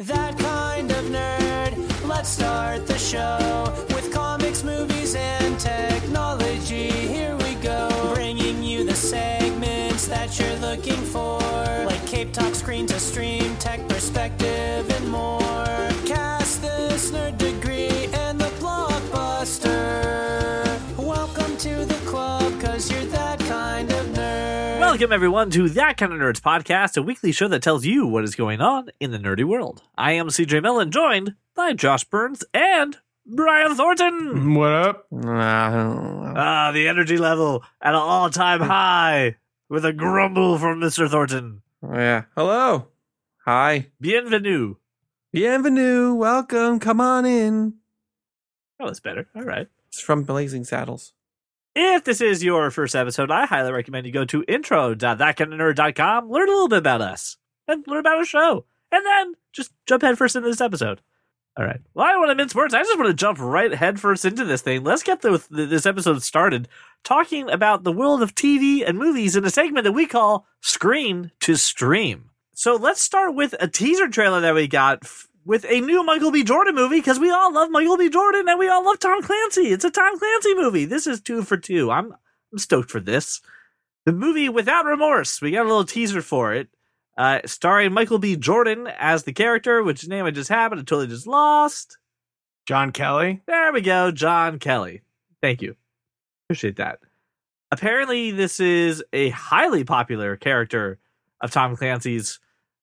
That kind of nerd. Let's start the show with comics, movies, and technology. Here we go, bringing you the segments that you're looking for, like Cape Talk, Screen to Stream, Tech Perspective, and more. Welcome, everyone, to That Kind of Nerds podcast, a weekly show that tells you what is going on in the nerdy world. I am CJ Millen, joined by Josh Burns and Brian Thornton. What up? Ah, the energy level at an all time high with a grumble from Mr. Thornton. Yeah. Hello. Hi. Bienvenue. Bienvenue. Welcome. Come on in. That was better. All right. It's from Blazing Saddles. If this is your first episode, I highly recommend you go to intro.thatkindofnerd.com, learn a little bit about us, and learn about our show, and then just jump headfirst into this episode. All right. Well, I don't want to mince words. I just want to jump right headfirst into this thing. Let's get the, this episode started talking about the world of TV and movies in a segment that we call Screen to Stream. So let's start with a teaser trailer that we got f- with a new Michael B. Jordan movie because we all love Michael B. Jordan and we all love Tom Clancy. It's a Tom Clancy movie. This is two for two. I'm I'm stoked for this. The movie Without Remorse. We got a little teaser for it, uh, starring Michael B. Jordan as the character, which name I just had, but I totally just lost. John Kelly? There we go, John Kelly. Thank you. Appreciate that. Apparently, this is a highly popular character of Tom Clancy's,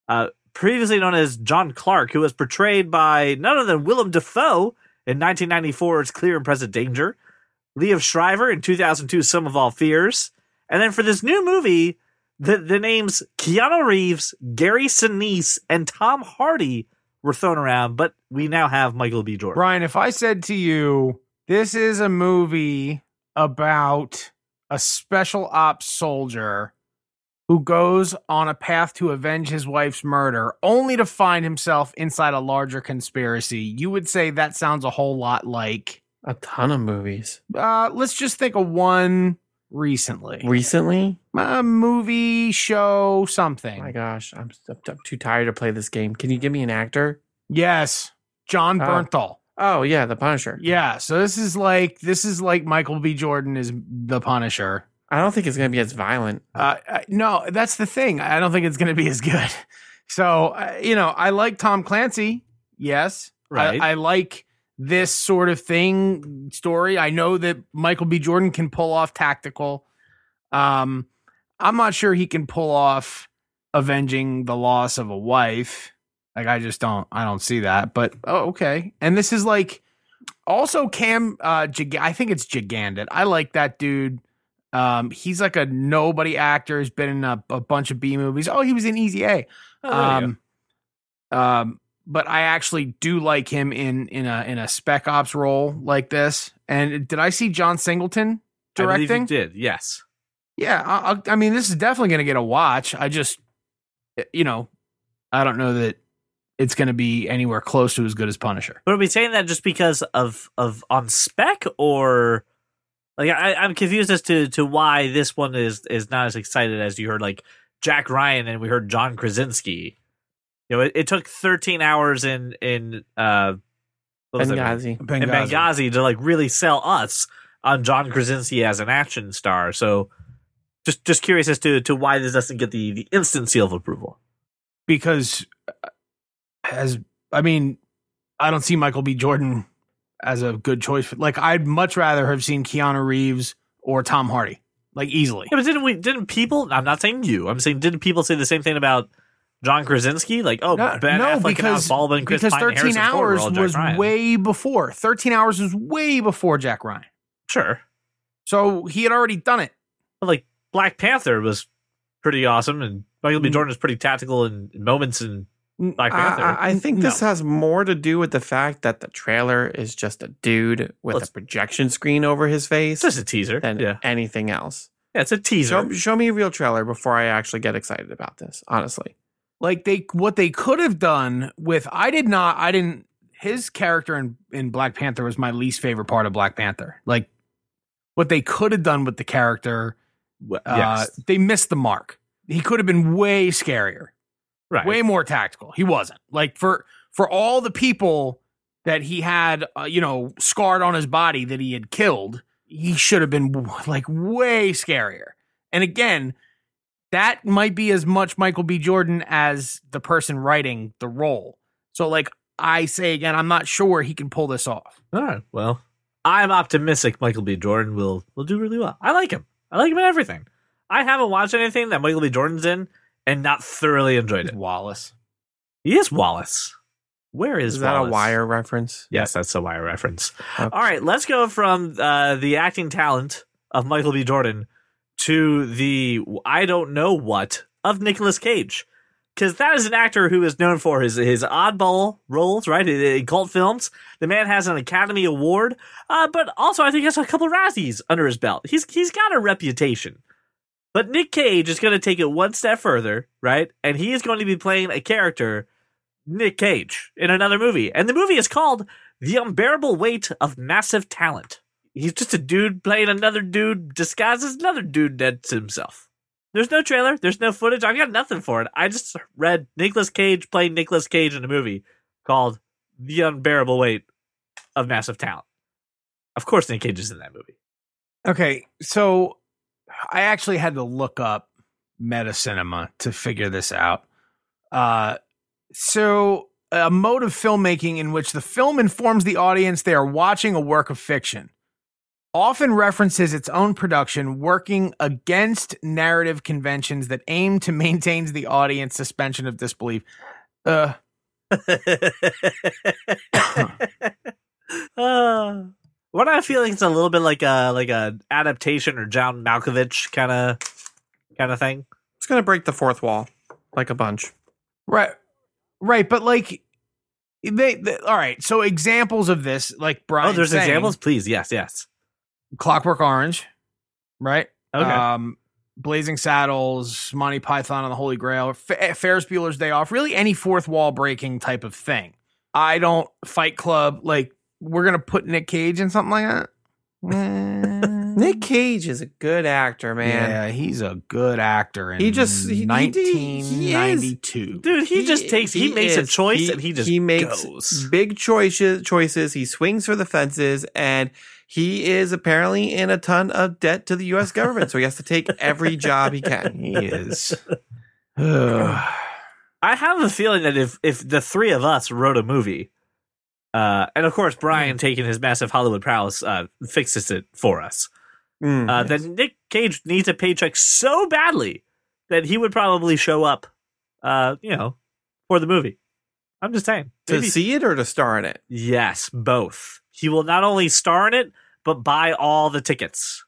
uh, previously known as John Clark, who was portrayed by none other than Willem Dafoe in 1994's Clear and Present Danger, Liev Schreiber in 2002's Sum of All Fears, and then for this new movie, the, the names Keanu Reeves, Gary Sinise, and Tom Hardy were thrown around, but we now have Michael B. Jordan. Brian, if I said to you, this is a movie about a special ops soldier who goes on a path to avenge his wife's murder only to find himself inside a larger conspiracy, you would say that sounds a whole lot like A ton of movies. uh let's just think of one recently. Recently? a movie, show, something. my gosh, I'm, I'm too tired to play this game. Can you give me an actor? yes. John Oh. Bernthal. Oh, yeah, The Punisher. Yeah, so this is like this is like Michael B. Jordan is the Punisher. I don't think it's going to be as violent. Uh, I- no, that's the thing. I don't think it's going to be as good. So uh, you know, I like Tom Clancy. Yes, Right. I, I like this sort of thing story. I know that Michael B. Jordan can pull off tactical. Um, I'm not sure he can pull off avenging the loss of a wife. Like I just don't. I don't see that. But oh, okay. And this is like also Cam. Uh, Gig- I think it's Gigandet. I like that dude. Um, he's like a nobody actor. He's been in a, a bunch of B movies. Oh, he was in Easy A. Oh, there you go. Um, um, but I actually do like him in in a in a spec ops role like this. And did I see John Singleton I believe you directing? did, yes. Yeah, I, I I mean, this is definitely going to get a watch. I just, you know, I don't know that it's going to be anywhere close to as good as Punisher. But are we saying that just because of of on spec or like I, I'm confused as to to why this one is is not as excited as you heard like Jack Ryan and we heard John Krasinski. You know, it, it took 13 hours in in uh what was it? Benghazi. in Benghazi to like really sell us on John Krasinski as an action star. So just just curious as to to why this doesn't get the the instant seal of approval. because uh, as I mean, I don't see Michael B. Jordan as a good choice. Like, I'd much rather have seen Keanu Reeves or Tom Hardy, like easily. Yeah, but didn't we? Didn't people? I'm not saying you. I'm saying didn't people say the same thing about John Krasinski? Like, oh, No, Ben no, Affleck because and Baldwin, Chris because Pine, 13 Harrison hours was Ryan. way before. 13 hours was way before Jack Ryan. sure, So he had already done it. but like Black Panther was pretty awesome, and Michael B. Mm. Jordan is pretty tactical in moments and Black I, Panther. I, I think this No. has more to do with the fact that the trailer is just a dude with Well, it's- a projection screen over his face it's just a teaser. than yeah, anything else. yeah, it's a teaser. Show, show me a real trailer before I actually get excited about this, honestly. Like they what they could have done with I did not I didn't his character in in Black Panther was my least favorite part of Black Panther. Like what they could have done with the character uh, yes, they missed the mark. He could have been way scarier, right. way more tactical. He wasn't. Like for for all the people that he had, uh, you know, scarred on his body that he had killed, he should have been like way scarier. And again, that might be as much Michael B. Jordan as the person writing the role. So, like I say again, I'm not sure he can pull this off. All right. Well, I'm optimistic Michael B. Jordan will will do really well. I like him. I like him in everything. I haven't watched anything that Michael B. Jordan's in and not thoroughly enjoyed it. Wallace. He is Wallace. Where is, Is that Wallace? a wire reference? Yes, that's a wire reference. Okay. All right, let's go from uh, the acting talent of Michael B. Jordan to the I don't know what of Nicolas Cage. Because that is an actor who is known for his his oddball roles, right? In, in cult films. The man has an Academy Award, uh, but also I think he has a couple Razzies under his belt. He's he's got a reputation. But Nick Cage is going to take it one step further, right? And he is going to be playing a character, Nick Cage, in another movie. And the movie is called The Unbearable Weight of Massive Talent. He's just a dude playing another dude disguised as another dude that's himself. There's no trailer. There's no footage. I've got nothing for it. I just read Nicolas Cage playing Nicolas Cage in a movie called The Unbearable Weight of Massive Talent. Of course, Nick Cage is in that movie. Okay, so I actually had to look up meta cinema to figure this out. Uh, so a mode of filmmaking in which the film informs the audience they are watching a work of fiction often references its own production working against narrative conventions that aim to maintain the audience suspension of disbelief. Uh. Uh, what I feel like it's a little bit like a like a adaptation or John Malkovich kind of kind of thing. It's gonna break the fourth wall like a bunch. Right. Right, but like they, they all right, so examples of this like Brian oh, there's saying, examples, please. Yes, yes. Clockwork Orange, right? Okay. Um Blazing Saddles, Monty Python and the Holy Grail, F- Ferris Bueller's Day Off, really any fourth wall breaking type of thing. I don't Fight Club like we're going to put Nick Cage in something like that. Nick Cage is a good actor, man. Yeah, he's a good actor. In He just- he- he- he 1992. Dude, he, just takes he, makes a choice and he just he makes goes. big choices. Choices. He swings for the fences, and he is apparently in a ton of debt to the U.S. government. so he has to take every job he can. He is. I have a feeling that if if the three of us wrote a movie, uh, and of course Brian taking his massive Hollywood prowess uh, fixes it for us, Mm, uh, yes. then Nick Cage needs a paycheck so badly that he would probably show up, uh, you know, for the movie. I'm just saying. to see it or to star in it. Yes, both. He will not only star in it, but buy all the tickets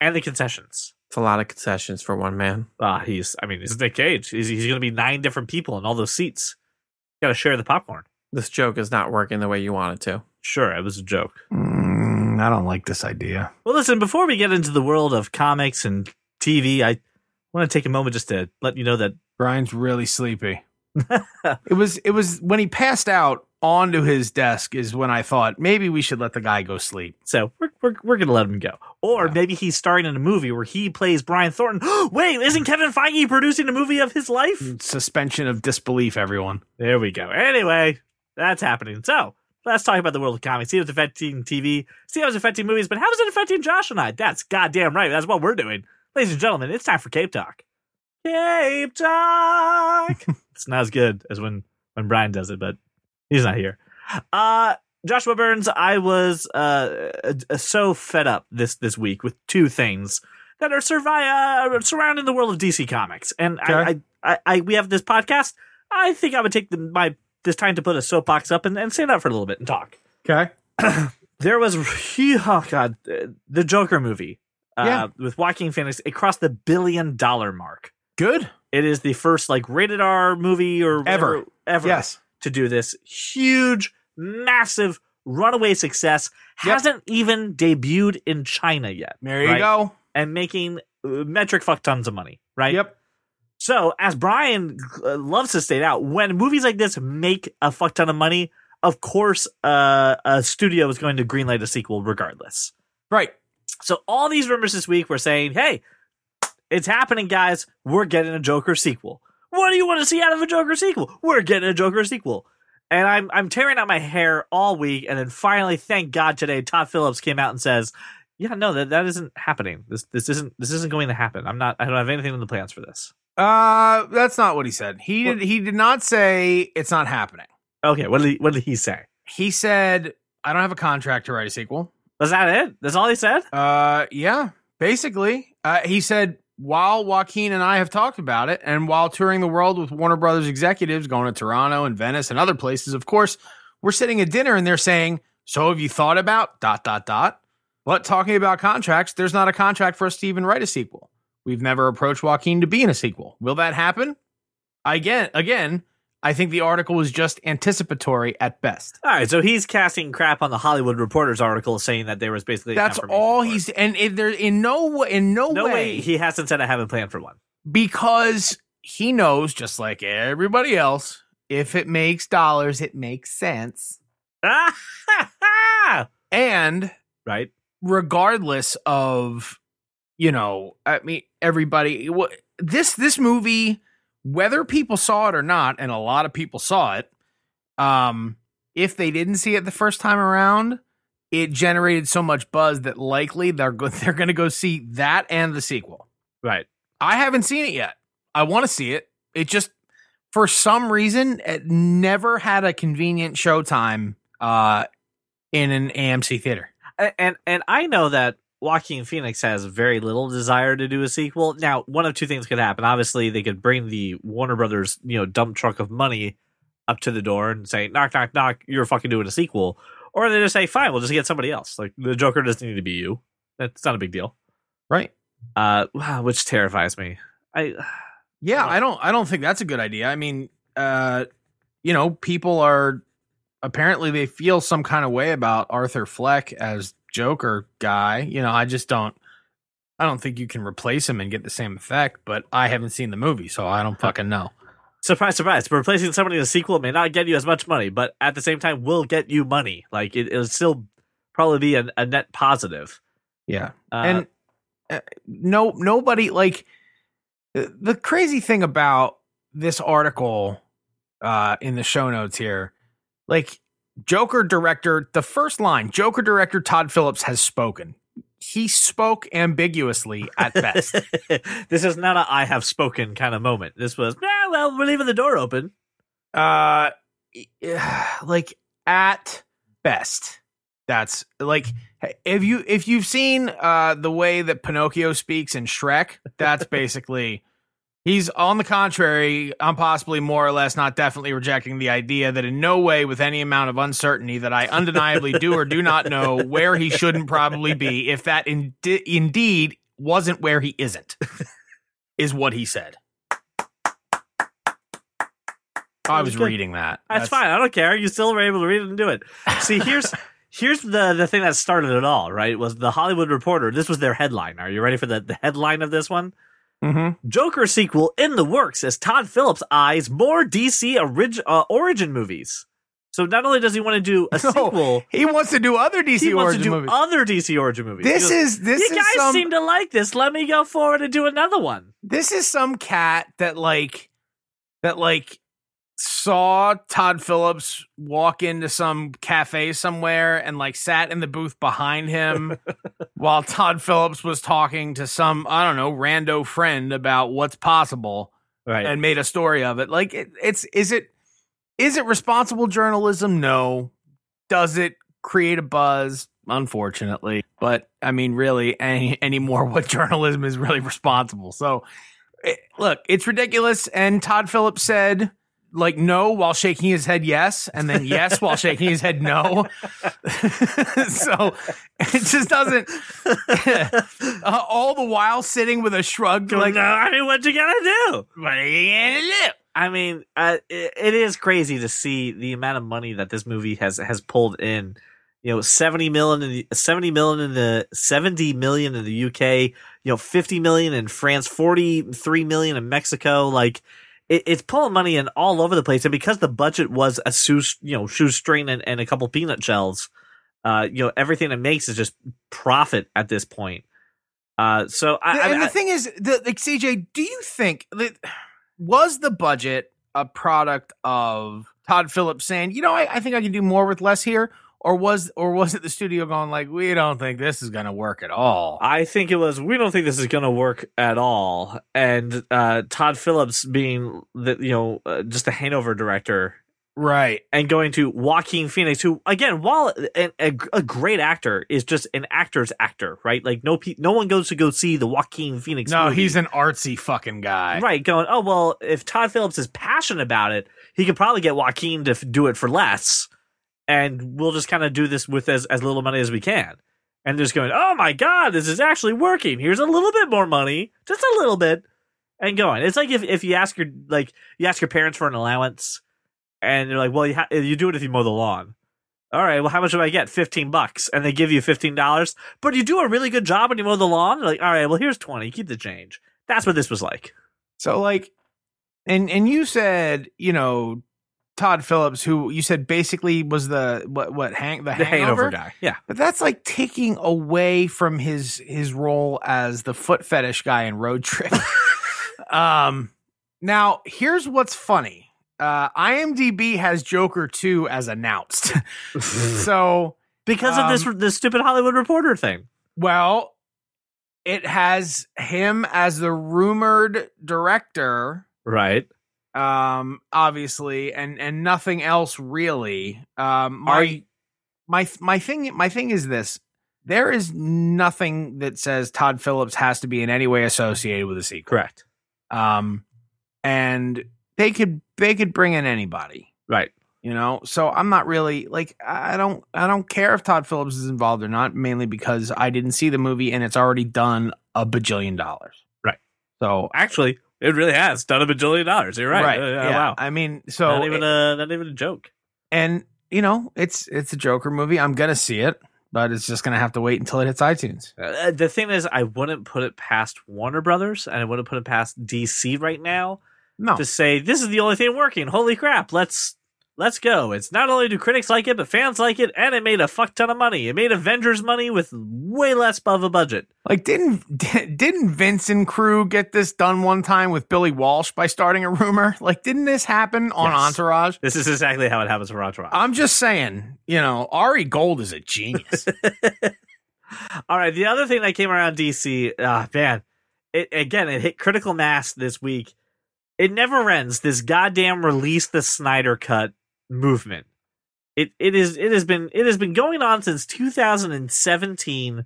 and the concessions. It's a lot of concessions for one man. Ah, he's. I mean, it's Nick Cage. He's, he's going to be nine different people in all those seats. Got to share the popcorn. This joke is not working the way you want it to. Sure, it was a joke. Mm, I don't like this idea. Well, listen. Before we get into the world of comics and TV, I want to take a moment just to let you know that Brian's really sleepy. it was it was when he passed out onto his desk is when I thought maybe we should let the guy go sleep. so we're we're, we're going to let him go. Or Yeah. maybe he's starring in a movie where he plays Brian Thornton. Wait, isn't Kevin Feige producing a movie of his life? Suspension of disbelief, everyone. There we go. Anyway, that's happening. So let's talk about the world of comics. See how it's affecting TV. See how it's affecting movies. But how is it affecting Josh and I? That's goddamn right. That's what we're doing. Ladies and gentlemen, it's time for Cape Talk. Cape Talk. it's not as good as when when Brian does it, but he's not here. Uh Joshua Burns, I was uh, uh, so fed up this this week with two things that are survi- uh, surrounding the world of DC Comics, and I, I, I, I we have this podcast. I think I would take the, my this time to put a soapbox up and, and stand up for a little bit and talk. Okay. There was oh god, uh, the Joker movie, uh, Yeah. with Joaquin Phoenix. It crossed the billion dollar mark. Good. It is the first like rated R movie or Ever. ever Yes. to do this huge, massive runaway success. Yep. Hasn't even debuted in China yet. There you right? go. And making uh, metric fuck tons of money, right? Yep. So, as Brian uh, loves to state out, when movies like this make a fuck ton of money, of course, uh, a studio is going to greenlight a sequel regardless. Right. So, all these rumors this week were saying, hey, it's happening, guys. We're getting a Joker sequel. What do you want to see out of a Joker sequel? We're getting a Joker sequel. And I'm I'm tearing out my hair all week, and then finally, thank God, today Todd Phillips came out and says, "Yeah, no, that that isn't happening. This this isn't this isn't going to happen. I'm not. I don't have anything in the plans for this." Uh, that's not what he said. He did. He did not say it's not happening. Okay, what did he, what did he say? He said, "I don't have a contract to write a sequel." Was that it? That's all he said? Uh, yeah, basically. Uh, he said while Joaquin and I have talked about it, and while touring the world with Warner Brothers executives, going to Toronto and Venice and other places, of course, we're sitting at dinner and they're saying, "So have you thought about dot dot dot?" But talking about contracts, there's not a contract for us to even write a sequel. We've never approached Joaquin to be in a sequel. Will that happen? Again, again, I think the article was just anticipatory at best. All right, so he's casting crap on the Hollywood Reporter's article, saying that there was basically That's all he's and there in no in no, No way, way. He hasn't said I have a plan for one. because he knows just like everybody else, if it makes dollars, it makes sense. And right? Regardless of you know i mean everybody this this movie whether people saw it or not and a lot of people saw it um if they didn't see it the first time around it generated so much buzz that likely they're go- they're going to go see that and the sequel. Right. i haven't seen it yet. I want to see it. It just for some reason it never had a convenient showtime uh in an amc theater And and I know that Joaquin Phoenix has very little desire to do a sequel. Now, one of two things could happen. Obviously, they could bring the Warner Brothers, you know, dump truck of money up to the door and say, "Knock, knock, knock! You're fucking doing a sequel," or they just say, "Fine, we'll just get somebody else." Like the Joker doesn't need to be you. That's not a big deal. right Uh, which terrifies me. I Yeah, I don't I don't think that's a good idea. I mean, uh you know, people are apparently they feel some kind of way about Arthur Fleck as Joker guy. You know, I just don't I don't think you can replace him and get the same effect, but I haven't seen the movie, so I don't fucking know. surprise, surprise. Replacing somebody in a sequel may not get you as much money, but at the same time, will get you money. Like it, it'll still probably be a, a net positive. Yeah. Uh, and uh, no nobody like the, the crazy thing about this article uh in the show notes here like joker director the first line joker director todd phillips has spoken he spoke ambiguously at best this is not a I have spoken kind of moment. This was, yeah, well, we're leaving the door open. uh like at best that's like if you if you've seen uh the way that pinocchio speaks in shrek that's basically he's on the contrary i'm possibly more or less not definitely rejecting the idea that in no way with any amount of uncertainty that i undeniably do or do not know where he shouldn't probably be if that in- indeed wasn't where he isn't is what he said I was reading that. That's, fine. I don't care. You still were able to read it and do it. See, here's here's the the thing that started it all. Right? Was the Hollywood Reporter? This was their headline. Are you ready for the the headline of this one? Mm-hmm. Joker sequel in the works as Todd Phillips eyes more DC orig- uh, origin movies. So not only does he want to do a No, sequel, He wants to do other DC he wants origin to do movies. other DC origin movies. this goes, is this you is guys some seem to like this. Let me go forward and do another one. this is some cat that like that like saw Todd Phillips walk into some cafe somewhere and like sat in the booth behind him while Todd Phillips was talking to some I don't know rando friend about what's possible Right. and made a story of it. Like it, it's is it is it responsible journalism? No. Does it create a buzz? Unfortunately, but I mean, really, any anymore, what journalism is really responsible? So, it, look, it's ridiculous. And Todd Phillips said, like, no, while shaking his head, yes, and then yes, while shaking his head, no. so it just doesn't. uh, all the while sitting with a shrug, like, no, I mean, what you gonna do? what are you gonna do? I mean, uh, it, it is crazy to see the amount of money that this movie has has pulled in. You know, seventy million in the seventy million in the seventy million in the UK. You know, fifty million in France, forty three million in Mexico. Like, it, it's pulling money in all over the place, and because the budget was a shoe, you know, shoestring and, and a couple peanut shells, uh, you know, everything it makes is just profit at this point. Uh, so I, and I the thing is, the, like CJ, do you think that was the budget a product of Todd Phillips saying, you know, I, I think I can do more with less here, or was or was it the studio going like, we don't think this is going to work at all? I think it was. We don't think this is going to work at all. And uh, Todd Phillips being the you know uh, just a handover director Right. and going to Joaquin Phoenix, who again, while a, a, a great actor, is just an actor's actor, right? Like no pe- no one goes to go see the Joaquin Phoenix. No, movie. he's an artsy fucking guy. right. Going, oh well, if Todd Phillips is passionate about it, he could probably get Joaquin to f- do it for less, and we'll just kind of do this with as as little money as we can. And just going, oh my god, this is actually working. Here's a little bit more money, just a little bit, and going. It's like if if you ask your like you ask your parents for an allowance and they're like, "Well, you ha- you do it if you mow the lawn." All right, well, how much do I get? Fifteen bucks, and they give you fifteen dollars. But you do a really good job when you mow the lawn. They're like, all right, well, here's twenty. Keep the change. That's what this was like. So like, and and you said, you know, Todd Phillips, who you said basically was the what what hang the, The hangover, hangover guy. Yeah, But that's like taking away from his his role as the foot fetish guy in Road Trip. um, now here's what's funny. Uh, IMDb has Joker 2 as announced. so, because of this Um, this stupid Hollywood Reporter thing. well, it has him as the rumored director Right. Um obviously and and nothing else really um my you- my my thing my thing is this there is nothing that says Todd Phillips has to be in any way associated with a sequel Correct. um and they could they could bring in anybody Right. you know so i'm not really like i don't i don't care if todd phillips is involved or not mainly because i didn't see the movie and it's already done a bajillion dollars Right. so Actually, it really has done a bajillion dollars. You're right. Uh, yeah. Wow. i mean so not even a not even a joke. and you know it's it's a joker movie i'm gonna see it but it's just gonna have to wait until it hits itunes Uh, the thing is, I wouldn't put it past Warner Brothers, and I wouldn't put it past DC right now no to say this is the only thing working. Holy crap! Let's let's go. It's not only do critics like it, but fans like it, and it made a fuck ton of money. It made Avengers money with way less of a budget. like didn't didn't vince and crew get this done one time with billy walsh by starting a rumor like didn't this happen on Yes. entourage This is exactly how it happens for Entourage. I'm just saying, you know, Ari Gold is a genius. All right, the other thing that came around DC, ah man, it again it hit critical mass this week. It never ends. This goddamn release the Snyder cut movement. It it is it has been it has been going on since 2017,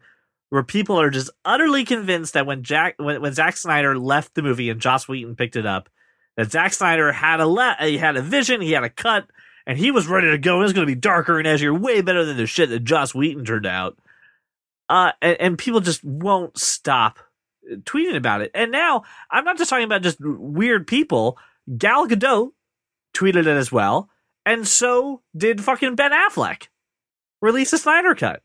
where people are just utterly convinced that when Jack when when Zack Snyder left the movie and Joss Whedon picked it up, that Zack Snyder had a le- he had a vision, he had a cut, and he was ready to go. It was going to be darker and edgier, way better than the shit that Joss Whedon turned out uh, and, and people just won't stop tweeting about it. And now I'm not just talking about just weird people. Gal Gadot tweeted it as well, and so did fucking Ben Affleck. Release a Snyder cut.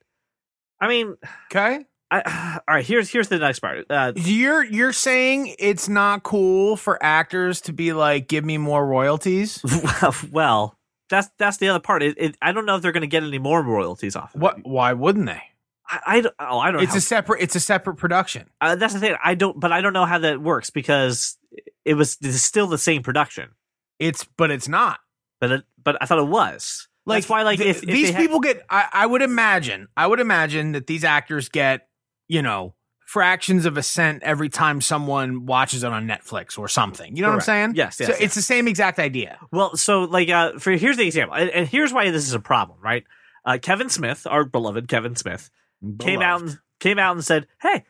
I mean, Okay. I, all right. Here's here's the next part. Uh, You're you're saying it's not cool for actors to be like, give me more royalties? well, that's that's the other part. It, it, I don't know if they're going to get any more royalties off. Of What? it. Why wouldn't they? I, I don't. Oh, I don't. It's know a separate. It's a separate production. uh, that's the thing. I don't. But I don't know how that works because it was it's still the same production. It's but it's not. but it, but I thought it was. Like That's why, like, th- if, if these had- people get, I, I would imagine, I would imagine that these actors get, you know, fractions of a cent every time someone watches it on Netflix or something. You know Correct. what I'm saying? Yes, yes, So yes. it's the same exact idea. well, so like, uh, for here's the example, and, and here's why this is a problem, right? Uh, Kevin Smith, our beloved Kevin Smith, came out and came out and said, "Hey,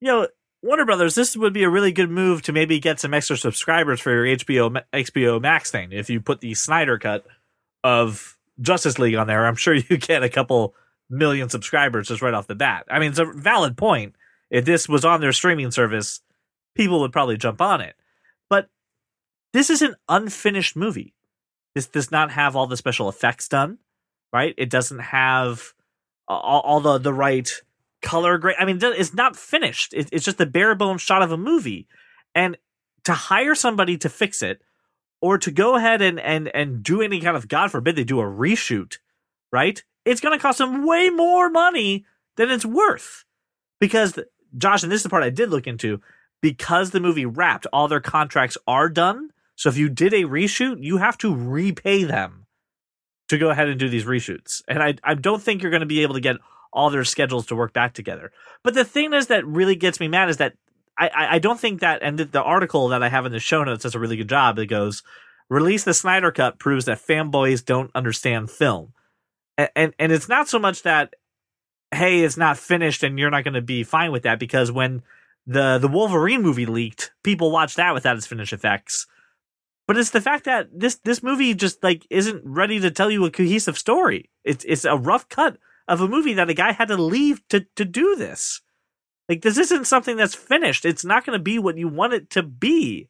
you know, Warner Brothers, this would be a really good move to maybe get some extra subscribers for your HBO HBO Max thing. If you put the Snyder cut of Justice League on there, I'm sure you get a couple million subscribers just right off the bat. I mean, it's a valid point. If this was on their streaming service, people would probably jump on it. But this is an unfinished movie. This does not have all the special effects done, right? It doesn't have all, all the the right color grade. I mean, it's not finished. It's just a bare bones shot of a movie, and to hire somebody to fix it, or to go ahead and and and do any kind of God forbid they do a reshoot, right? It's going to cost them way more money than it's worth, because Josh, and this is the part I did look into, because the movie wrapped, all their contracts are done. So if you did a reshoot, you have to repay them to go ahead and do these reshoots. And I, I don't think you're going to be able to get all their schedules to work back together. But the thing is that really gets me mad is that I, I, don't think that, and the, the article that I have in the show notes does a really good job. It goes, release the Snyder Cut proves that fanboys don't understand film. And, and, and it's not so much that, hey, it's not finished and you're not going to be fine with that because when the, the Wolverine movie leaked, people watched that without its finished effects. But it's the fact that this, this movie just like isn't ready to tell you a cohesive story. It's, it's a rough cut of a movie that a guy had to leave to, to do this. Like this isn't something that's finished. It's not going to be what you want it to be.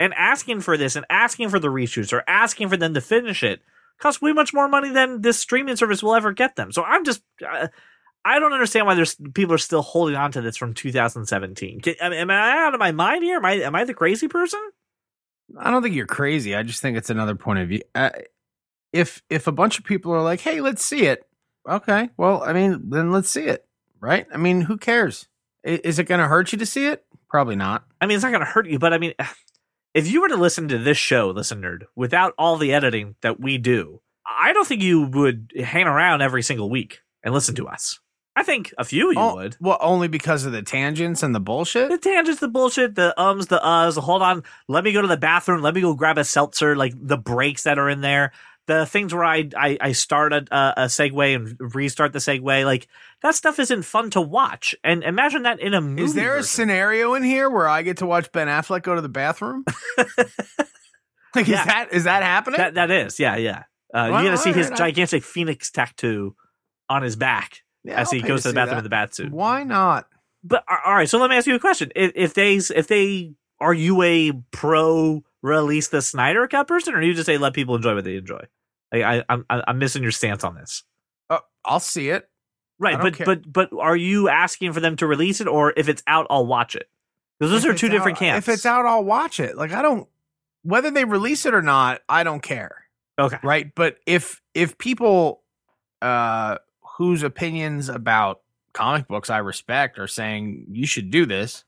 And asking for this and asking for the reshoots or asking for them to finish it costs way much more money than this streaming service will ever get them. So I'm just uh, I don't understand why there's people are still holding on to this from 2017. Can, am I out of my mind here? Am I am I the crazy person? I don't think you're crazy. I just think it's another point of view. Uh, if if a bunch of people are like, "Hey, let's see it," okay, well, I mean, then let's see it, right? I mean, who cares? Is it going to hurt you to see it? Probably not. I mean, it's not going to hurt you, but I mean, if you were to listen to this show, listen nerd, without all the editing that we do, I don't think you would hang around every single week and listen to us. I think a few you Oh, would. Well, only because of the tangents and the bullshit. The tangents, the bullshit, the ums, the uhs. Hold on, let me go to the bathroom. Let me go grab a seltzer. Like the breaks that are in there, the things where I I, I start a, a segue and restart the segue. Like that stuff isn't fun to watch. And imagine that in a movie. Is there a scenario in here where I get to watch Ben Affleck go to the bathroom? like, Yeah. is that is that happening? That that is, yeah, yeah. Uh, Well, you got to see his I- gigantic phoenix tattoo on his back Yeah, as I'll he goes to the bathroom that. in the bath suit. Why not? But all right, so let me ask you a question: if, if they if they are you a pro release the Snyder Cut person, or you just say let people enjoy what they enjoy? Like, I I'm I'm missing your stance on this. Uh, I'll see it. Right, but care. but but are you asking for them to release it, or if it's out, I'll watch it? Because those If are two different out- camps. If it's out, I'll watch it. Like I don't whether they release it or not, I don't care. okay, Right? But if if people uh whose opinions about comic books I respect are saying you should do this,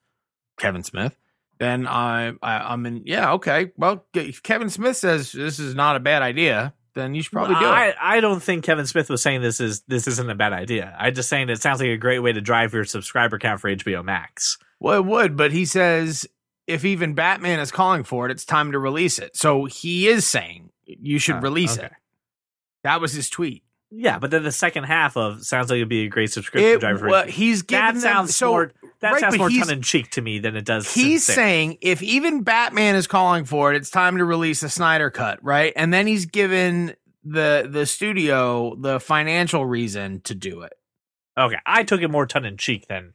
Kevin Smith, then I, I I'm in yeah, okay. Well, if Kevin Smith says this is not a bad idea, then you should probably do I, it. I don't think Kevin Smith was saying this is this isn't a bad idea. I'm just saying it sounds like a great way to drive your subscriber count for HBO Max. Well, it would, but he says if even Batman is calling for it, it's time to release it. So he is saying you should Uh, release okay. it. That was his tweet. Yeah, but then the second half of sounds like it'd be a great subscription It, driver. well, he's giving that them- sounds so more that right, sounds more tongue in cheek to me than it does. he's sincere. saying if even Batman is calling for it, it's time to release the Snyder cut, right? And then he's given the the studio the financial reason to do it. okay. I took it more tongue in cheek than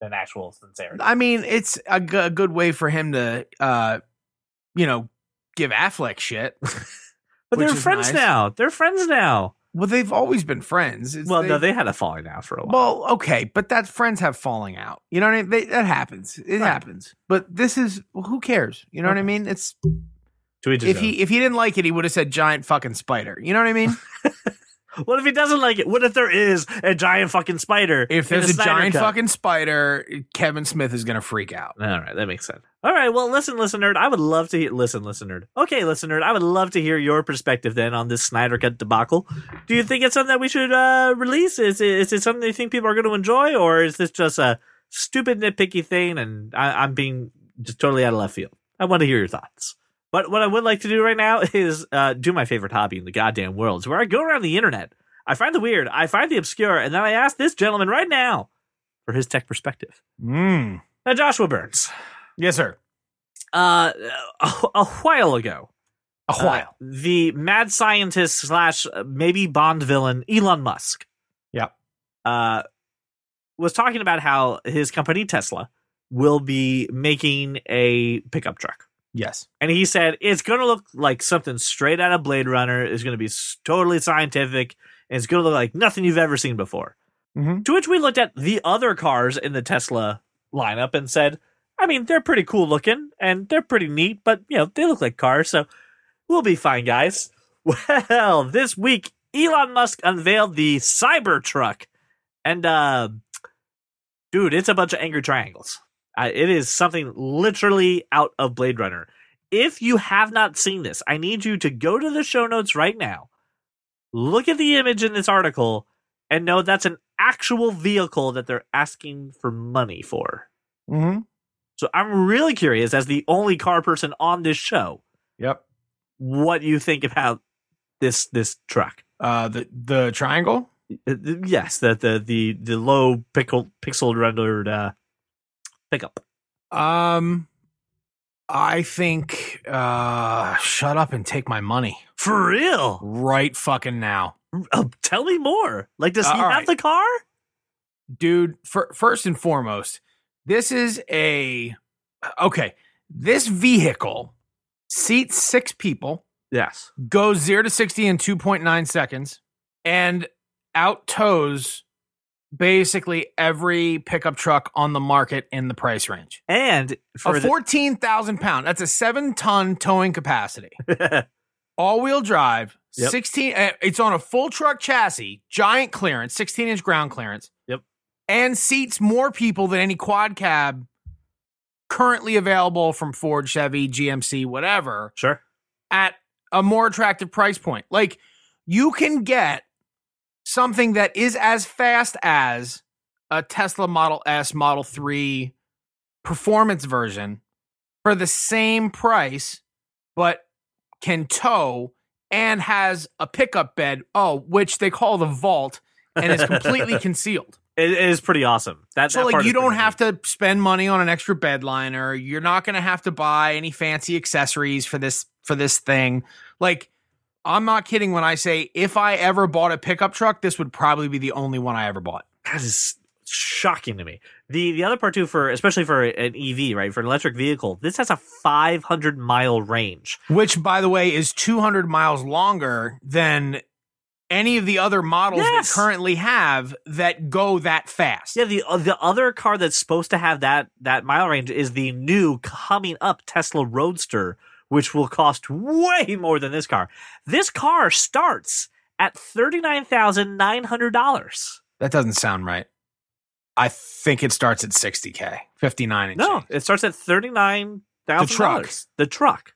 than actual sincerity. I mean, it's a, g- a good way for him to, uh, you know, give Affleck shit. But they're friends nice. now. They're friends now. Well, they've always been friends. It's well, no, they had a falling out for a while. Well, okay, but that friends have falling out. You know what I mean? They, that happens. It Right. happens. But this is well, who cares? You know what I mean? It's if he if he didn't like it, he would have said giant fucking spider. You know what I mean? What if he doesn't like it? What if there is a giant fucking spider? If in there's the a giant Cut? fucking spider, Kevin Smith is gonna freak out. All right, that makes sense. All right, well, listen, listener, I would love to hear. Listen, listener. Okay, listener, I would love to hear your perspective then on this Snyder Cut debacle. Do you think it's something that we should uh, release? Is it, is it something you think people are going to enjoy, or is this just a stupid nitpicky thing? And I, I'm being just totally out of left field. I want to hear your thoughts. But what I would like to do right now is uh, do my favorite hobby in the goddamn world, where I go around the internet. I find the weird, I find the obscure, and then I ask this gentleman right now for his tech perspective. Mm. Now, Joshua Burns Yes, sir. uh, a, a while ago, A uh, while. the mad scientist slash uh, maybe Bond villain Elon Musk, Yep. uh, was talking about how his company Tesla will be making a pickup truck. Yes. And he said it's going to look like something straight out of Blade Runner. It's going to be totally scientific. And it's going to look like nothing you've ever seen before. Mhm. To which we looked at the other cars in the Tesla lineup and said, I mean, they're pretty cool looking and they're pretty neat, but, you know, they look like cars. So we'll be fine, guys. Well, this week, Elon Musk unveiled the Cybertruck. And, uh, dude, it's a bunch of angry triangles. Uh, it is something literally out of Blade Runner. if you have not seen this, I need you to go to the show notes right now, look at the image in this article, and know that's an actual vehicle that they're asking for money for. Mm-hmm. So I'm really curious, as the only car person on this show, Yep. what you think about this this truck. Uh, the the triangle. Uh, Yes, the the the, the low pickle pixel rendered uh, pickup. Um, I think. Uh, shut up and take my money For real? right fucking now, Uh, tell me more. Like, does Uh, he have right. the car? dude. For, first and foremost, this is a okay. This vehicle seats six people. Yes. goes 0 to 60 in 2.9 seconds and out tows basically every pickup truck on the market in the price range. And for a 14,000 pound, that's a seven ton towing capacity. All wheel drive, Yep. 16, uh, it's on a full truck chassis, giant clearance, 16 inch ground clearance. Yep. And seats more people than any quad cab currently available from Ford, Chevy, GMC, whatever sure. at a more attractive price point. Like you can get something that is as fast as a Tesla Model S, Model 3 performance version for the same price, but can tow and has a pickup bed, oh, which they call the vault and is completely concealed. It, is pretty awesome. That, So that like you don't have neat. to spend money on an extra bed liner. You're not going to have to buy any fancy accessories for this for this thing. Like I'm not kidding when I say if I ever bought a pickup truck, this would probably be the only one I ever bought. That is shocking to me. The the other part too, for especially for an EV, right, for an electric vehicle, this has a 500 mile range. Which by the way is 200 miles longer than any of the other models Yes. that currently have that go that fast. Yeah, the uh, the other car that's supposed to have that that mile range is the new coming up Tesla Roadster, which will cost way more than this car. This car starts at thirty nine thousand nine hundred dollars. That doesn't sound right. I think it starts at 60k, 59 and No, change. it starts at thirty nine thousand The truck. The truck.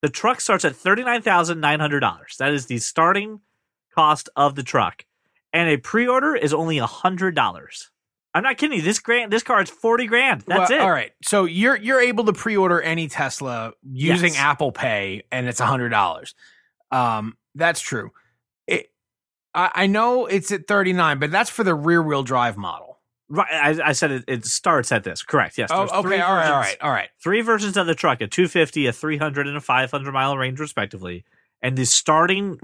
The truck starts at thirty nine thousand nine hundred dollars. That is the starting cost of the truck, and a pre order is only hundred dollars. I'm not kidding you. This grand, this car is forty grand. That's Well, it. All right. So you're you're able to pre-order any Tesla using Yes. Apple Pay, and it's a hundred dollars. Um, that's true. It, I, I know it's at thirty nine, but that's for the rear wheel drive model. Right, I, I said it, it starts at this. Correct. Yes. Oh, okay. three All right. All versions- right. All right. Three versions of the truck: a 250, a 300, and a 500 mile range, respectively. And the starting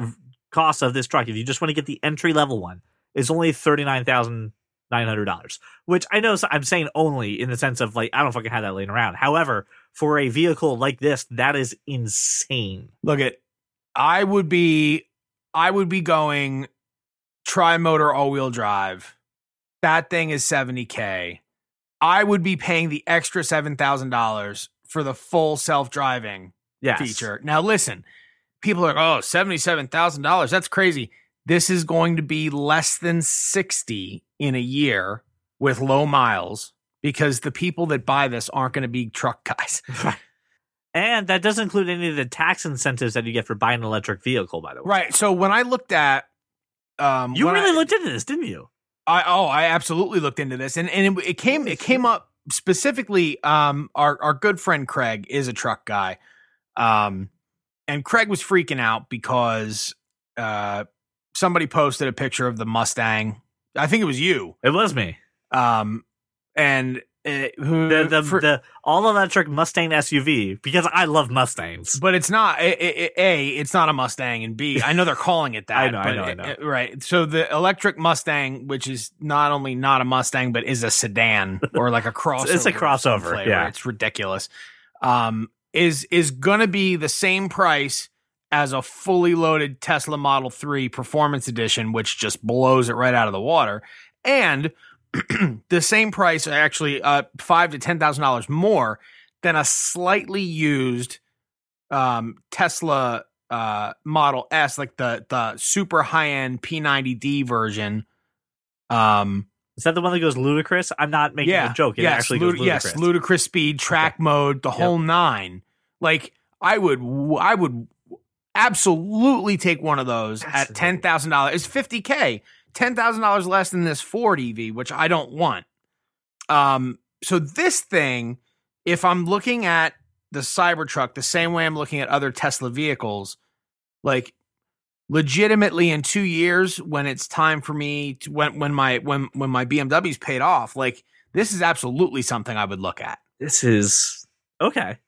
cost of this truck, if you just want to get the entry level one, is only thirty nine thousand nine hundred dollars. Which I know I'm saying only in the sense of like I don't fucking have that laying around. However, for a vehicle like this, that is insane. Look at. I would be. I would be going tri motor all wheel drive. That thing is seventy k. I would be paying the extra seven thousand dollars for the full self driving Yes. feature. Now, listen, people are like, oh, $77,000. That's crazy. This is going to be less than 60 in a year with low miles because the people that buy this aren't going to be truck guys. And that doesn't include any of the tax incentives that you get for buying an electric vehicle. By the way, right. So when I looked at, um, You really I, looked into this, didn't you? I, oh, I absolutely looked into this, and and it, it came it came up specifically. Um, our our good friend Craig is a truck guy, um, and Craig was freaking out because uh, somebody posted a picture of the Mustang. I think it was you, It was me. um, and uh, the the, for- the all electric Mustang SUV because I love Mustangs. but it's not a. It's not a Mustang, and B. I know they're calling it that. I know, I know, I know. it- right. So the electric Mustang, which is not only not a Mustang, but is a sedan or like a crossover. It's a crossover, flavor. yeah. it's ridiculous. Um, is is gonna be the same price as a fully loaded Tesla Model Three Performance Edition, which just blows it right out of the water, and the same price, actually, uh, five to ten thousand dollars more than a slightly used um, Tesla uh, Model S, like the the super high end P90D version. Um, Is that the one that goes ludicrous? I'm not making yeah, a joke. It yes, actually lud- goes ludicrous. yes, ludicrous speed, track mode, the whole nine. Like I would I would absolutely take one of those at ten thousand dollars. It's fifty k, ten thousand dollars less than this Ford EV, which I don't want. Um, so this thing, if I'm looking at the Cybertruck the same way I'm looking at other Tesla vehicles, like legitimately in two years when it's time for me to when when my when when my BMW's paid off, like this is absolutely something I would look at. This is okay.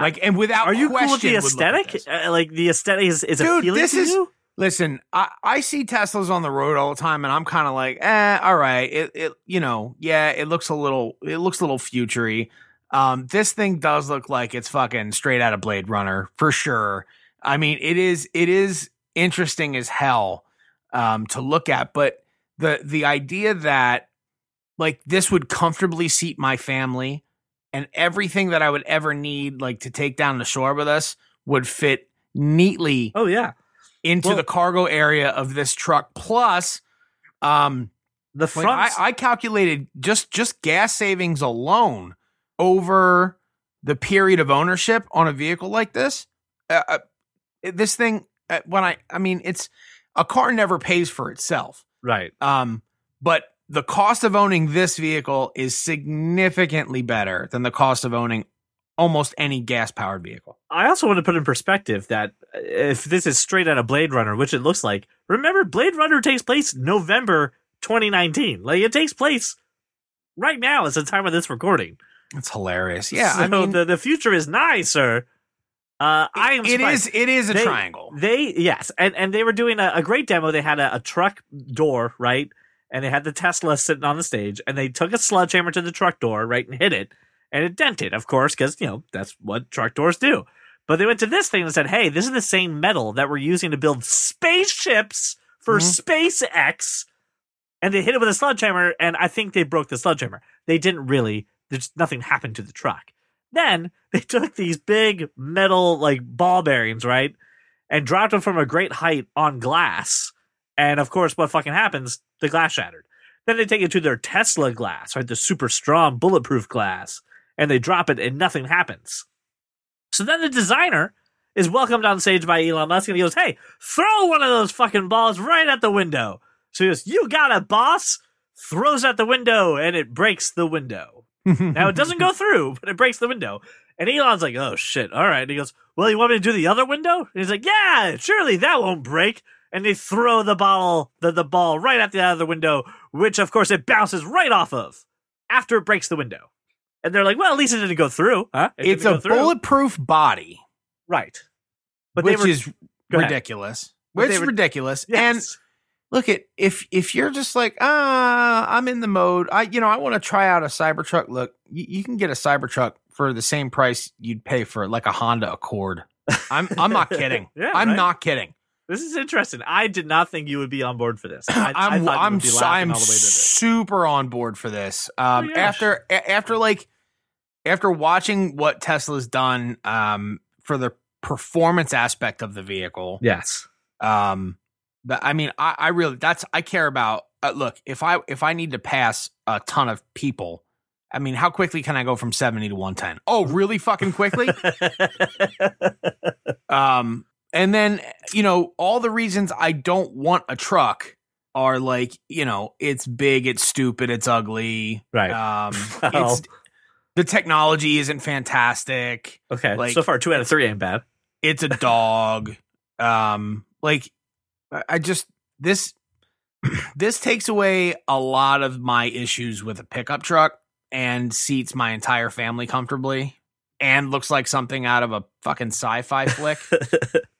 Like and without Are you cool with the question would look at aesthetic? Uh, like the aesthetic is, is Dude, appealing this to is- you? Listen, I, I see Teslas on the road all the time, and I'm kind of like, eh, all right. It, it, you know, yeah, it looks a little, it looks a little futury. Um, this thing does look like it's fucking straight out of Blade Runner for sure. I mean, it is, it is interesting as hell, um, to look at, but the the idea that like this would comfortably seat my family, and everything that I would ever need, like to take down the shore with us, would fit neatly Oh yeah. into Well- the cargo area of this truck. Plus, um, The front I, I calculated just just gas savings alone over the period of ownership on a vehicle like this. Uh, uh, this thing, uh, when I, I mean, it's a car never pays for itself. right. Um, but the cost of owning this vehicle is significantly better than the cost of owning almost any gas powered vehicle. I also want to put in perspective that uh, if this is straight out of Blade Runner, which it looks like, remember Blade Runner takes place November 2019. Like it takes place right now. It's the time of this recording. It's hilarious. Yeah, I So mean, the, the future is nigh, sir. Uh, I am it surprised. is it is a They- triangle. They yes, and and they were doing a, a great demo. They had a, a truck door right, and they had the Tesla sitting on the stage, and they took a sledgehammer to the truck door right and hit it, and it dented, of course, because you know that's what truck doors do. But they went to this thing and said, "Hey, this is the same metal that we're using to build spaceships for Mhm. SpaceX," and they hit it with a sledgehammer, and I think they broke the sledgehammer. They didn't really. There's nothing happened to the truck. Then they took these big metal like ball bearings, right? And dropped them from a great height on glass. And of course, what fucking happens? The glass shattered. Then they take it to their Tesla glass, right? The super strong bulletproof glass. And they drop it and nothing happens. So then the designer is welcomed on stage by Elon Musk and he goes, Hey, throw one of those fucking balls right at the window. So he goes, You got it, boss. Throws at the window and it breaks the window. Now it doesn't go through, but it breaks the window. And Elon's like, "Oh shit! All right." And he goes, "Well, you want me to do the other window?" And he's like, "Yeah, surely that won't break." And they throw the bottle, the, the ball, right at the other window, which of course it bounces right off of after it breaks the window. And they're like, "Well, at least it didn't go through, huh?" It it's a through." bulletproof body, right? But which were, is ridiculous. Which is ridiculous. And look at if if you're just like ah i'm in the mode i you know i want to try out a cybertruck look you, you can get a cybertruck for the same price you'd pay for like a honda accord i'm i'm not kidding Yeah, i'm right. not kidding this is interesting. I did not think you would be on board for this. I, I i'm thought i'm would be laughing i'm all the way to this. super on board for this um Oh gosh. after after like after watching what tesla's done um for the performance aspect of the vehicle Yes. um but i mean i i really that's i care about uh, look if i if i need to pass a ton of people i mean how quickly can i go from 70 to 110 oh really fucking quickly um and then you know all the reasons i don't want a truck are like you know it's big it's stupid it's ugly right. um Well. it's the technology isn't fantastic okay. like- so far, two out of three ain't bad. it's a dog um like I- i just this this takes away a lot of my issues with a pickup truck and seats my entire family comfortably and looks like something out of a fucking sci-fi flick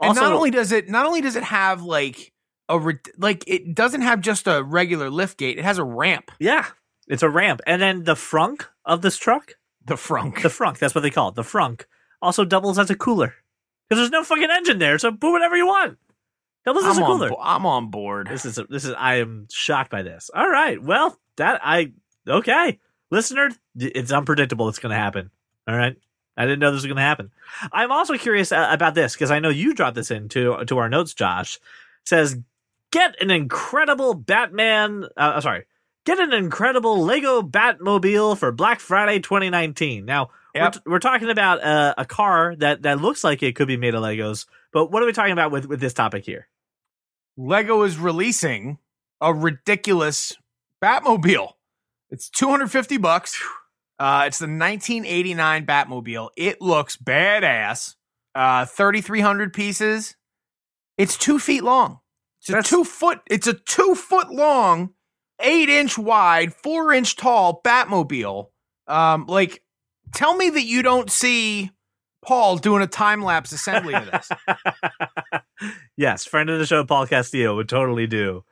and also, not only does it not only does it have like a like it doesn't have just a regular lift gate it has a ramp yeah, it's a ramp, and then the frunk of this truck, the frunk the frunk, that's what they call it. The frunk also doubles as a cooler because there's no fucking engine there, so put whatever you want. Doubles as I'm a cooler. bo- I'm on board This is this is. I am shocked by this. All right, well, that I okay, listener, it's unpredictable. It's going to happen. All right. I didn't know this was going to happen. I'm also curious uh, about this because I know you dropped this into to our notes. Josh says, "Get an incredible Batman. Uh, sorry, get an incredible Lego Batmobile for Black Friday 2019." Now, we're, t- we're talking about uh, a car that that looks like it could be made of Legos. But what are we talking about with with this topic here? Lego is releasing a ridiculous Batmobile. It's 250 bucks. Uh, it's the 1989 Batmobile. It looks badass. Uh, 3,300 pieces. It's two feet long. It's a That's- two foot. It's a two foot long, eight inch wide, four inch tall Batmobile. Um, like, tell me that you don't see Paul doing a time lapse assembly of this. yes, friend of the show, Paul Castillo would totally do.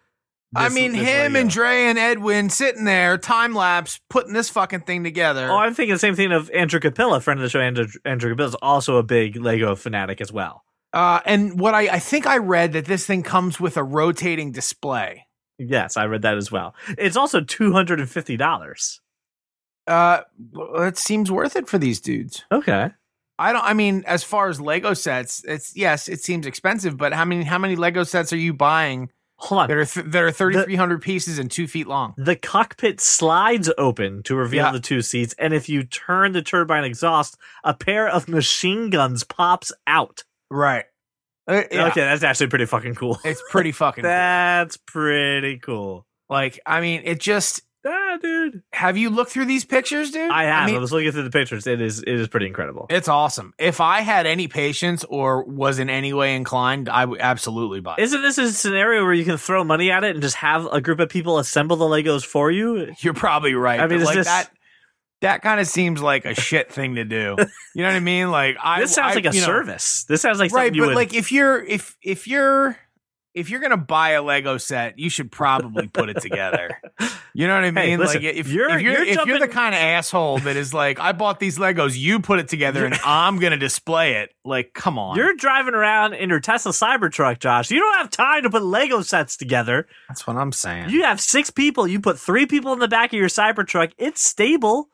I mean, this him and Dre and Edwin sitting there, time lapse, putting this fucking thing together. Oh, I'm thinking the same thing of Andrew Capilla, friend of the show. Andrew, Andrew Capilla is also a big Lego fanatic as well. Uh, and what I, I think I read that this thing comes with a rotating display. Yes, I read that as well. It's also two hundred and fifty dollars. Uh, it seems worth it for these dudes. Okay. I don't. I mean, as far as Lego sets, it's yes, it seems expensive, but how many how many Lego sets are you buying Hold on. that are th- are thirty three hundred pieces and two feet long? The cockpit slides open to reveal Yeah. the two seats, and if you turn the turbine exhaust, a pair of machine guns pops out. Right. Uh, yeah, Okay, that's actually pretty fucking cool. It's pretty fucking. cool. That's pretty cool. Like, I mean, it just. Ah, dude. Have you looked through these pictures, dude? I have. I, mean, was looking through the pictures. It is it is pretty incredible. It's awesome. If I had any patience or was in any way inclined, I would absolutely buy it. Isn't this a scenario where you can throw money at it and just have a group of people assemble the Legos for you? You're probably right. I mean, like this- that that kind of seems like a shit thing to do. You know what I mean? Like I this sounds I- like a you know, service. This sounds like right? something you But would. like if you're if if you're if you're gonna buy a Lego set, you should probably put it together. You know what I mean? Hey, listen, like if you're- if you're, you're if you're the kind of asshole that is like, I bought these Legos, you put it together, and I'm gonna display it. Like, come on, You're driving around in your Tesla Cybertruck, Josh. You don't have time to put Lego sets together. that's what I'm saying. You have six people. You put three people in the back of your Cybertruck. It's stable,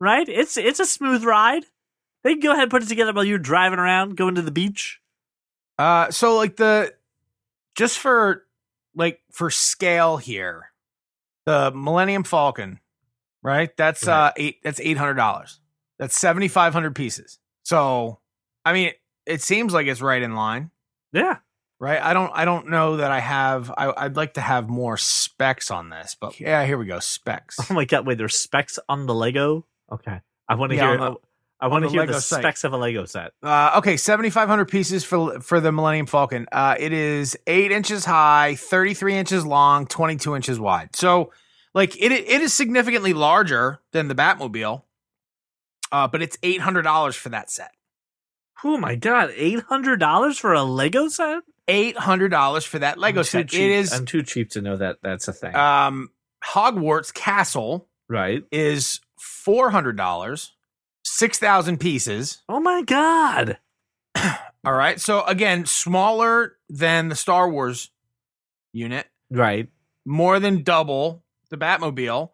right? It's it's a smooth ride. They can go ahead and put it together while you're driving around, going to the beach. Uh, so like the just for like for scale here, the Millennium Falcon, right? That's Right. uh eight. That's eight hundred dollars. That's seventy five hundred pieces. So, I mean, it seems like it's right in line, Yeah. right? I don't. I don't know that I have. I, I'd like to have more specs on this, but yeah, here we go. Specs. Oh my god! Wait, there's specs on the Lego. Okay, I want to Yeah, hear. I want to hear Lego the site. specs of a Lego set. Uh, okay, seventy five hundred pieces for for the Millennium Falcon. Uh, it is eight inches high, thirty three inches long, twenty two inches wide. So, like it it is significantly larger than the Batmobile. Uh, but it's eight hundred dollars for that set. Oh my god! Eight hundred dollars for a Lego set? Eight hundred dollars for that Lego set. cheap- It is I'm too cheap to know that that's a thing. um Hogwarts Castle right? is four hundred dollars, six thousand pieces. Oh my god! All right, so again, smaller than the Star Wars unit. Right. more than double the Batmobile.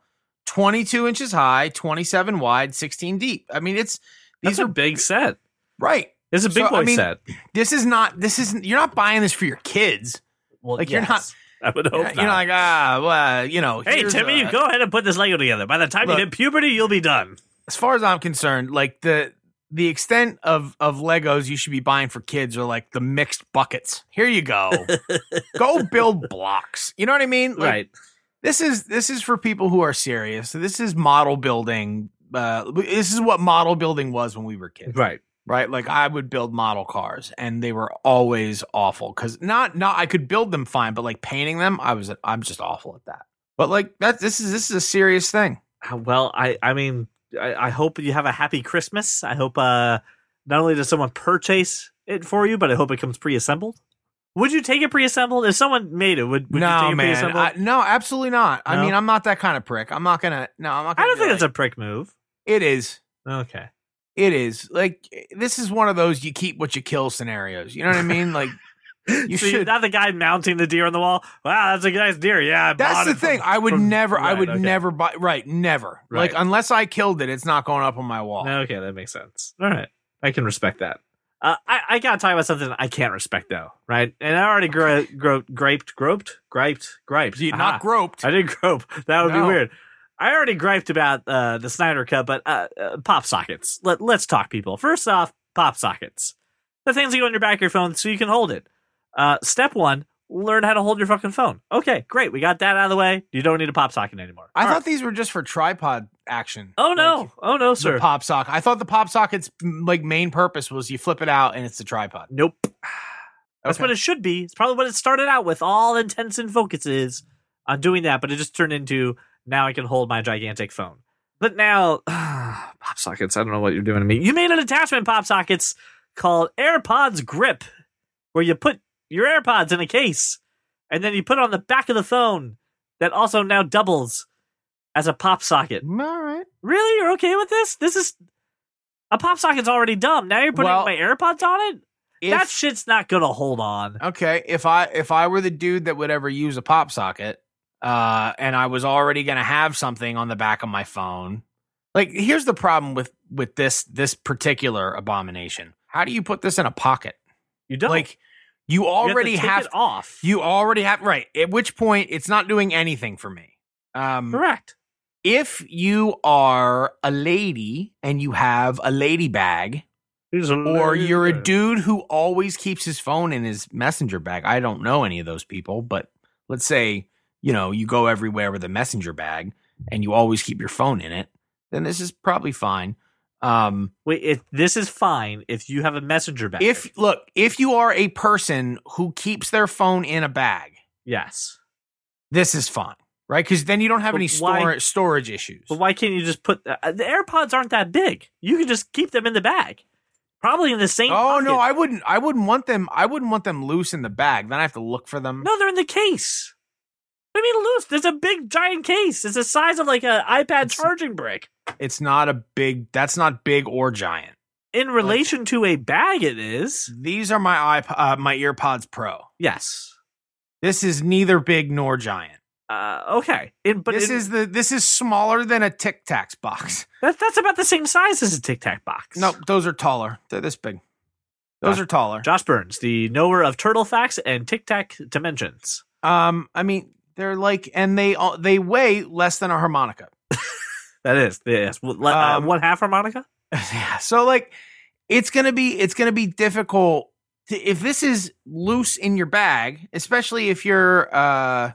22 inches high, 27 wide, 16 deep. I mean, it's These these are are big set. right. It's a big So, boy I mean, set. This is not. This isn't. You're not buying this for your kids. Well, like, you're not. I would You're hope not, you're not like ah, well, you know. Hey Timmy, a- you go ahead and put this Lego together. By the time Look. you hit puberty, you'll be done. As far as I'm concerned, like the the extent of of Legos you should be buying for kids are like the mixed buckets. Here you go. go build blocks. You know what I mean? Like, right. this is this is for people who are serious. This is model building. Uh, this is what model building was when we were kids, Right. right? Like I would build model cars, and they were always awful because not not I could build them fine, but like painting them, I was I'm just awful at that. But like that, this is this is a serious thing. Uh, Well, I I mean, I, I hope you have a happy Christmas. I hope uh not only does someone purchase it for you, but I hope it comes pre-assembled. Would you take it pre-assembled if someone made it? Would, would you no take it man? I, no, absolutely not. I mean, I'm not that kind of prick. I'm not gonna. No, I'm not. I Gonna don't be think like- that's a prick move. It is. Okay. It is like this is one of those you keep what you kill scenarios. You know what I mean? Like You so you're should- not the guy mounting the deer on the wall. Wow, that's a nice deer. Yeah, I That's the it from- thing. I would from- never. I would okay. never buy. Right, never. Right. Like unless I killed it, it's not going up on my wall. Okay, that makes sense. All right, I can respect that. Uh, I, I gotta talk about something I can't respect though, right? And I already gro- gro- graped, groped, griped, griped. You not groped. I did grope. That would No. be weird. I already griped about uh, the Snyder Cut, but uh, uh, pop sockets. Let, let's talk, people. First off, pop sockets. The things that go on your back of your phone so you can hold it. Uh, step one, learn how to hold your fucking phone. Okay, great. We got that out of the way. You don't need a pop socket anymore. I All thought right. these were just for tripod action. Oh, no. Like, oh, no, the sir. pop socket. I thought the pop socket's like main purpose was you flip it out and it's the tripod. Nope. That's Okay. what it should be. It's probably what it started out with. All intents and focuses on doing that, but it just turned into now I can hold my gigantic phone. But now, pop sockets. I don't know what you're doing to me. You made an attachment pop sockets called AirPods Grip, where you put your AirPods in a case and then you put it on the back of the phone that also now doubles as a pop socket. All right. Really? You're okay with this? This is a pop socket's already dumb. Now you're putting Well, my AirPods on it? If, that shit's not gonna hold on. okay, if I if I were the dude that would ever use a pop socket, uh, and I was already gonna have something on the back of my phone, like here's the problem with with this this particular abomination. How do you put this in a pocket? You don't Like you You have to already have, it off. you already have right. At which point it's not doing anything for me. Um, correct. if you are a lady and you have a lady bag, or you're a dude who always keeps his phone in his messenger bag. I don't know any of those people, but let's say, you know, you go everywhere with a messenger bag and you always keep your phone in it, then this is probably fine. Um Wait, if this is fine if you have a messenger bag. if look, if you are a person who keeps their phone in a bag, yes, this is fine, right? Cuz then you don't have But any why- storage issues. but why can't you just put uh, the AirPods aren't that big? You can just keep them in the bag, probably in the same. Oh no. I wouldn't I wouldn't want them I wouldn't want them loose in the bag. Then I have to look for them. no, they're in the case. What do you mean loose? There's a big giant case. It's the size of like an iPad It's- charging brick. It's not a big that's not big or giant. In relation to a bag, it is. These are my iP- uh, my AirPods Pro. Yes. This is neither big nor giant. Uh, okay. In, but this in- is the this is smaller than a Tic Tacs box. that, that's about the same size as a Tic Tac box. No, those are taller. They're this big. Those Gosh. are taller. Josh Burns, the knower of turtle facts and Tic Tac dimensions. Um, I mean, they're like, and they uh, they weigh less than a harmonica. That is, yes. Uh, Um, one half harmonica? yeah. So like, it's gonna be it's gonna be difficult to, if this is loose in your bag, especially if you're uh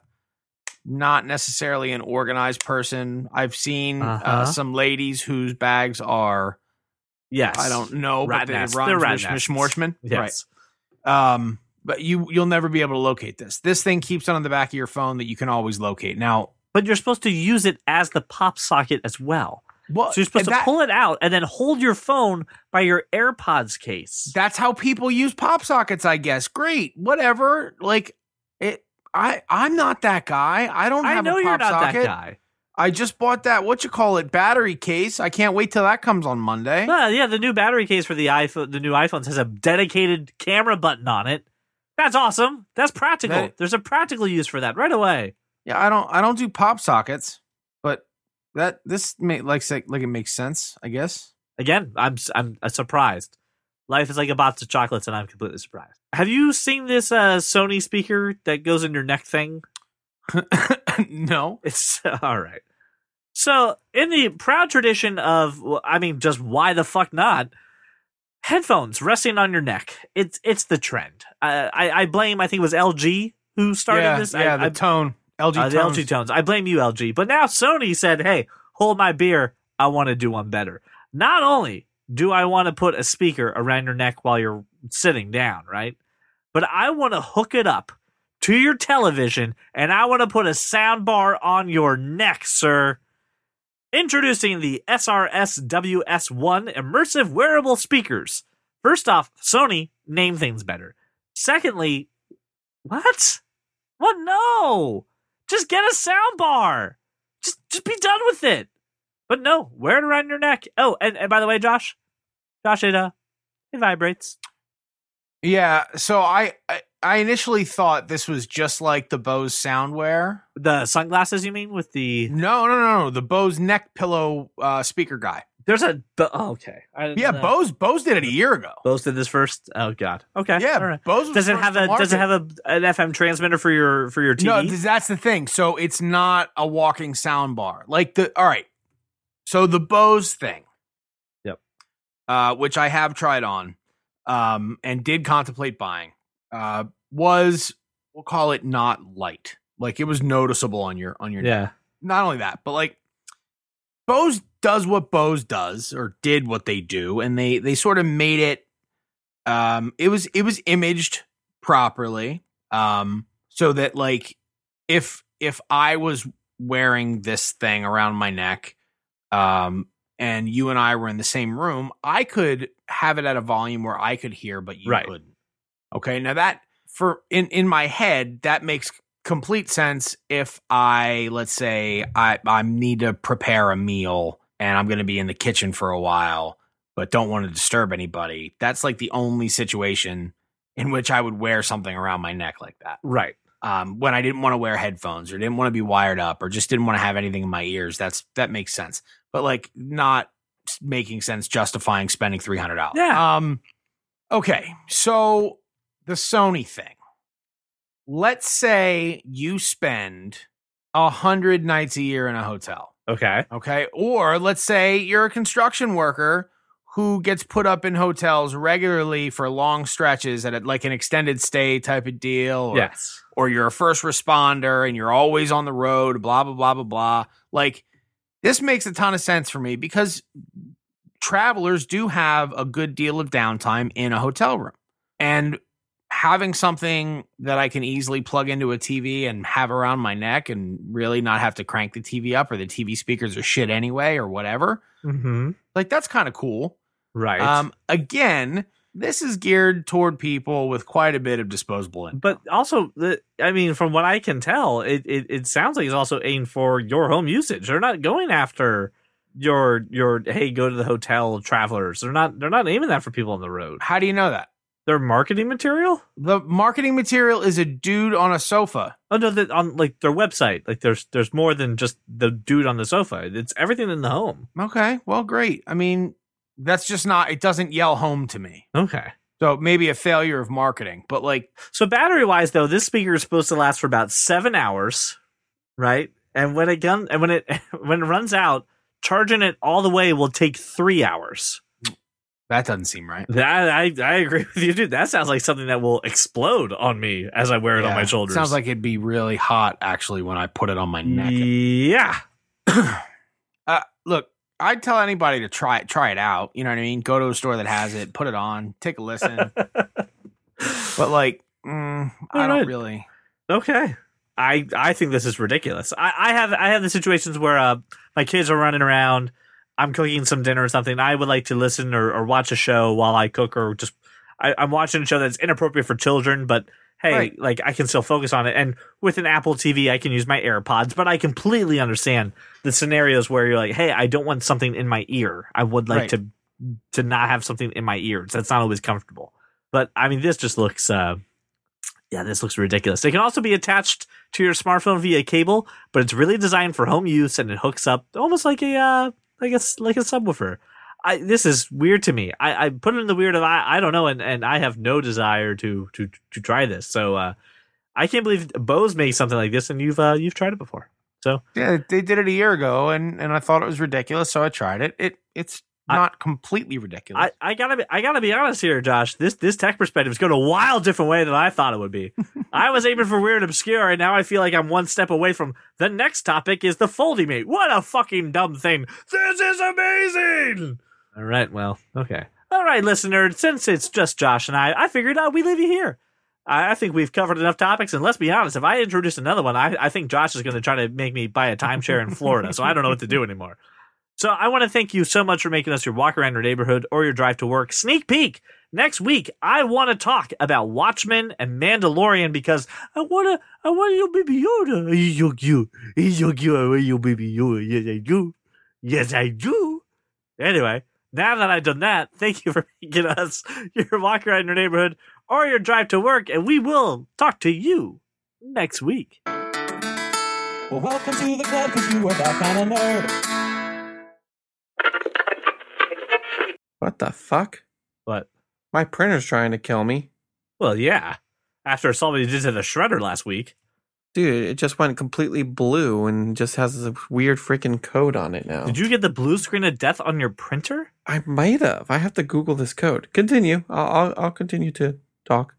not necessarily an organized person. I've seen uh Uh-huh. some ladies whose bags are Yes. I don't know, Rat but they nests. rhymes They're rat nests. Schmorshman. Yes. Right. Um, but you you'll never be able to locate this. This thing keeps it on the back of your phone that you can always locate. Now, But you're supposed to use it as the pop socket as well. well, So you're supposed that- to pull it out and then hold your phone by your AirPods case. That's how people use pop sockets, I guess. Great, whatever. Like it. I I'm not that guy. I don't I have know a you're pop not socket. that guy. I just bought that what you call it battery case. I can't wait till that comes on Monday. Well, yeah, the new battery case for the iPhone, the new iPhones has a dedicated camera button on it. That's awesome. That's practical. That- There's a practical use for that right away. Yeah, I don't I don't do pop sockets, but that this may like say like it makes sense. I guess. Again, I'm I'm uh, surprised. Life is like a box of chocolates, and I'm completely surprised. Have you seen this uh, Sony speaker that goes in your neck thing? no. It's all right. So, in the proud tradition of, I mean, just why the fuck not? Headphones resting on your neck. It's it's the trend. I I, I blame. I think it was LG who started yeah, this. Yeah, I, the I, tone. LG uh, the. LG tones. I blame you, LG. But now Sony said, "Hey, hold my beer. I want to do one better. Not only do I want to put a speaker around your neck while you're sitting down, right? But I want to hook it up to your television, and I want to put a sound bar on your neck, sir." Introducing the SRS WS1 immersive wearable speakers. First off, Sony name things better. Secondly, what? What? No. Just get a sound bar. Just just be done with it. But no, wear it around your neck. Oh, and, and by the way, Josh, Josh, it uh, it vibrates. Yeah, so I, I I initially thought this was just like the Bose Soundwear. The sunglasses, you mean, with the No, no, no, no, the Bose neck pillow uh, speaker guy. There's a oh, okay. I Yeah. Bose Bose did it a year ago. Bose did this first. Oh God. Okay. Yeah, All right. Bose Does it have a Does it have a an FM transmitter for your for your TV? No, that's the thing. So it's not a walking sound bar. Like the all right. So the Bose thing. Yep. Uh, which I have tried on, um, and did contemplate buying, uh, was we'll call it not light. Like it was noticeable on your on your yeah. not only that, but like Bose does what Bose does or did what they do, and they they sort of made it. Um, it was it was imaged properly, um, so that like if if I was wearing this thing around my neck, um, and you and I were in the same room, I could have it at a volume where I could hear, but you Right. couldn't. Okay, now that for in in my head that makes complete sense if I let's say I I need to prepare a meal and I'm going to be in the kitchen for a while but don't want to disturb anybody. That's like the only situation in which I would wear something around my neck like that. Right. Um, when I didn't want to wear headphones or didn't want to be wired up or just didn't want to have anything in my ears. That's that makes sense. But like not making sense justifying spending $300. Yeah. Um okay. So the Sony thing. Let's say you spend a hundred nights a year in a hotel. Okay. Okay. Or let's say you're a construction worker who gets put up in hotels regularly for long stretches at a, like an extended stay type of deal. Or, yes. or you're a first responder and you're always on the road, blah, blah, blah, blah, blah. Like this makes a ton of sense for me because travelers do have a good deal of downtime in a hotel room. And having something that I can easily plug into a TV and have around my neck and really not have to crank the TV up or the TV speakers are shit anyway or whatever, Mm-hmm. like that's kind of cool. Right. Um, again, this is geared toward people with quite a bit of disposable income. but also, the, I mean, from what I can tell, it, it, it sounds like it's also aimed for your home usage. They're not going after your your hey, go to the hotel travelers. They're not they're not aiming that for people on the road. How do you know that? They're marketing material. The marketing material is a dude on a sofa. Oh no, that on like their website, like there's there's more than just the dude on the sofa. It's everything in the home. Okay, well, great. I mean, that's just not, it doesn't yell home to me. Okay. So maybe a failure of marketing, but like, So battery wise though, this speaker is supposed to last for about seven hours, right? And when it gun and when it when it runs out, charging it all the way will take three hours. That doesn't seem right. That I I agree with you, dude. That sounds like something that will explode on me as I wear it on my Yeah, shoulders. Sounds like it'd be really hot actually when I put it on my neck. yeah. Uh, look, I'd tell anybody to try it, try it out. You know what I mean? Go to a store that has it, put it on, take a listen. but like, mm, I don't right. really. Okay. I I think this is ridiculous. I, I have I have the situations where uh, my kids are running around, I'm cooking some dinner or something. I would like to listen or, or watch a show while I cook or just I, I'm watching a show that's inappropriate for children, but hey, Right. like I can still focus on it. And with an Apple TV, I can use my AirPods, but I completely understand the scenarios where you're like, hey, I don't want something in my ear. I would like Right. to to not have something in my ears. That's not always comfortable. But I mean, this just looks uh yeah, this looks ridiculous. It can also be attached to your smartphone via cable, but it's really designed for home use and it hooks up almost like a uh, like a like a subwoofer. I this is weird to me. I, I put it in the weird of I, I don't know, and, and I have no desire to to to try this. So uh, I can't believe Bose made something like this, and you've uh, you've tried it before. So Yeah, they did it a year ago, and and I thought it was ridiculous, so I tried it. It it's I- not completely ridiculous. I, I gotta be I gotta be honest here, Josh. This this tech perspective is going a wild different way than I thought it would be. I was aiming for weird and obscure, and now I feel like I'm one step away from the next topic is the FoldiMate. What a fucking dumb thing! This is amazing. All right, well, okay. All right, listener. Since it's just Josh and I, I figured out we leave you here. I, I think we've covered enough topics, and let's be honest. If I introduce another one, I, I think Josh is going to try to make me buy a timeshare in Florida. so I don't know what to do anymore. So I want to thank you so much for making us your walk around your neighborhood or your drive to work sneak peek. Next week, I want to talk about Watchmen and Mandalorian because I want to, I want your baby Yoda. He's so cute. He's so cute. I want your baby Yoda. Yes, I do. Yes, I do. Anyway, now that I've done that, thank you for making us your walk around your neighborhood or your drive to work, and we will talk to you next week. Well, welcome to the club, cause you are that kind of nerd. What the fuck? But My printer's trying to kill me. well, yeah. After I saw what you did to the shredder last week. Dude, it just went completely blue and just has a weird freaking code on it now. Did you get the blue screen of death on your printer? I might have. I have to Google this code. Continue. I'll I'll, I'll continue to talk.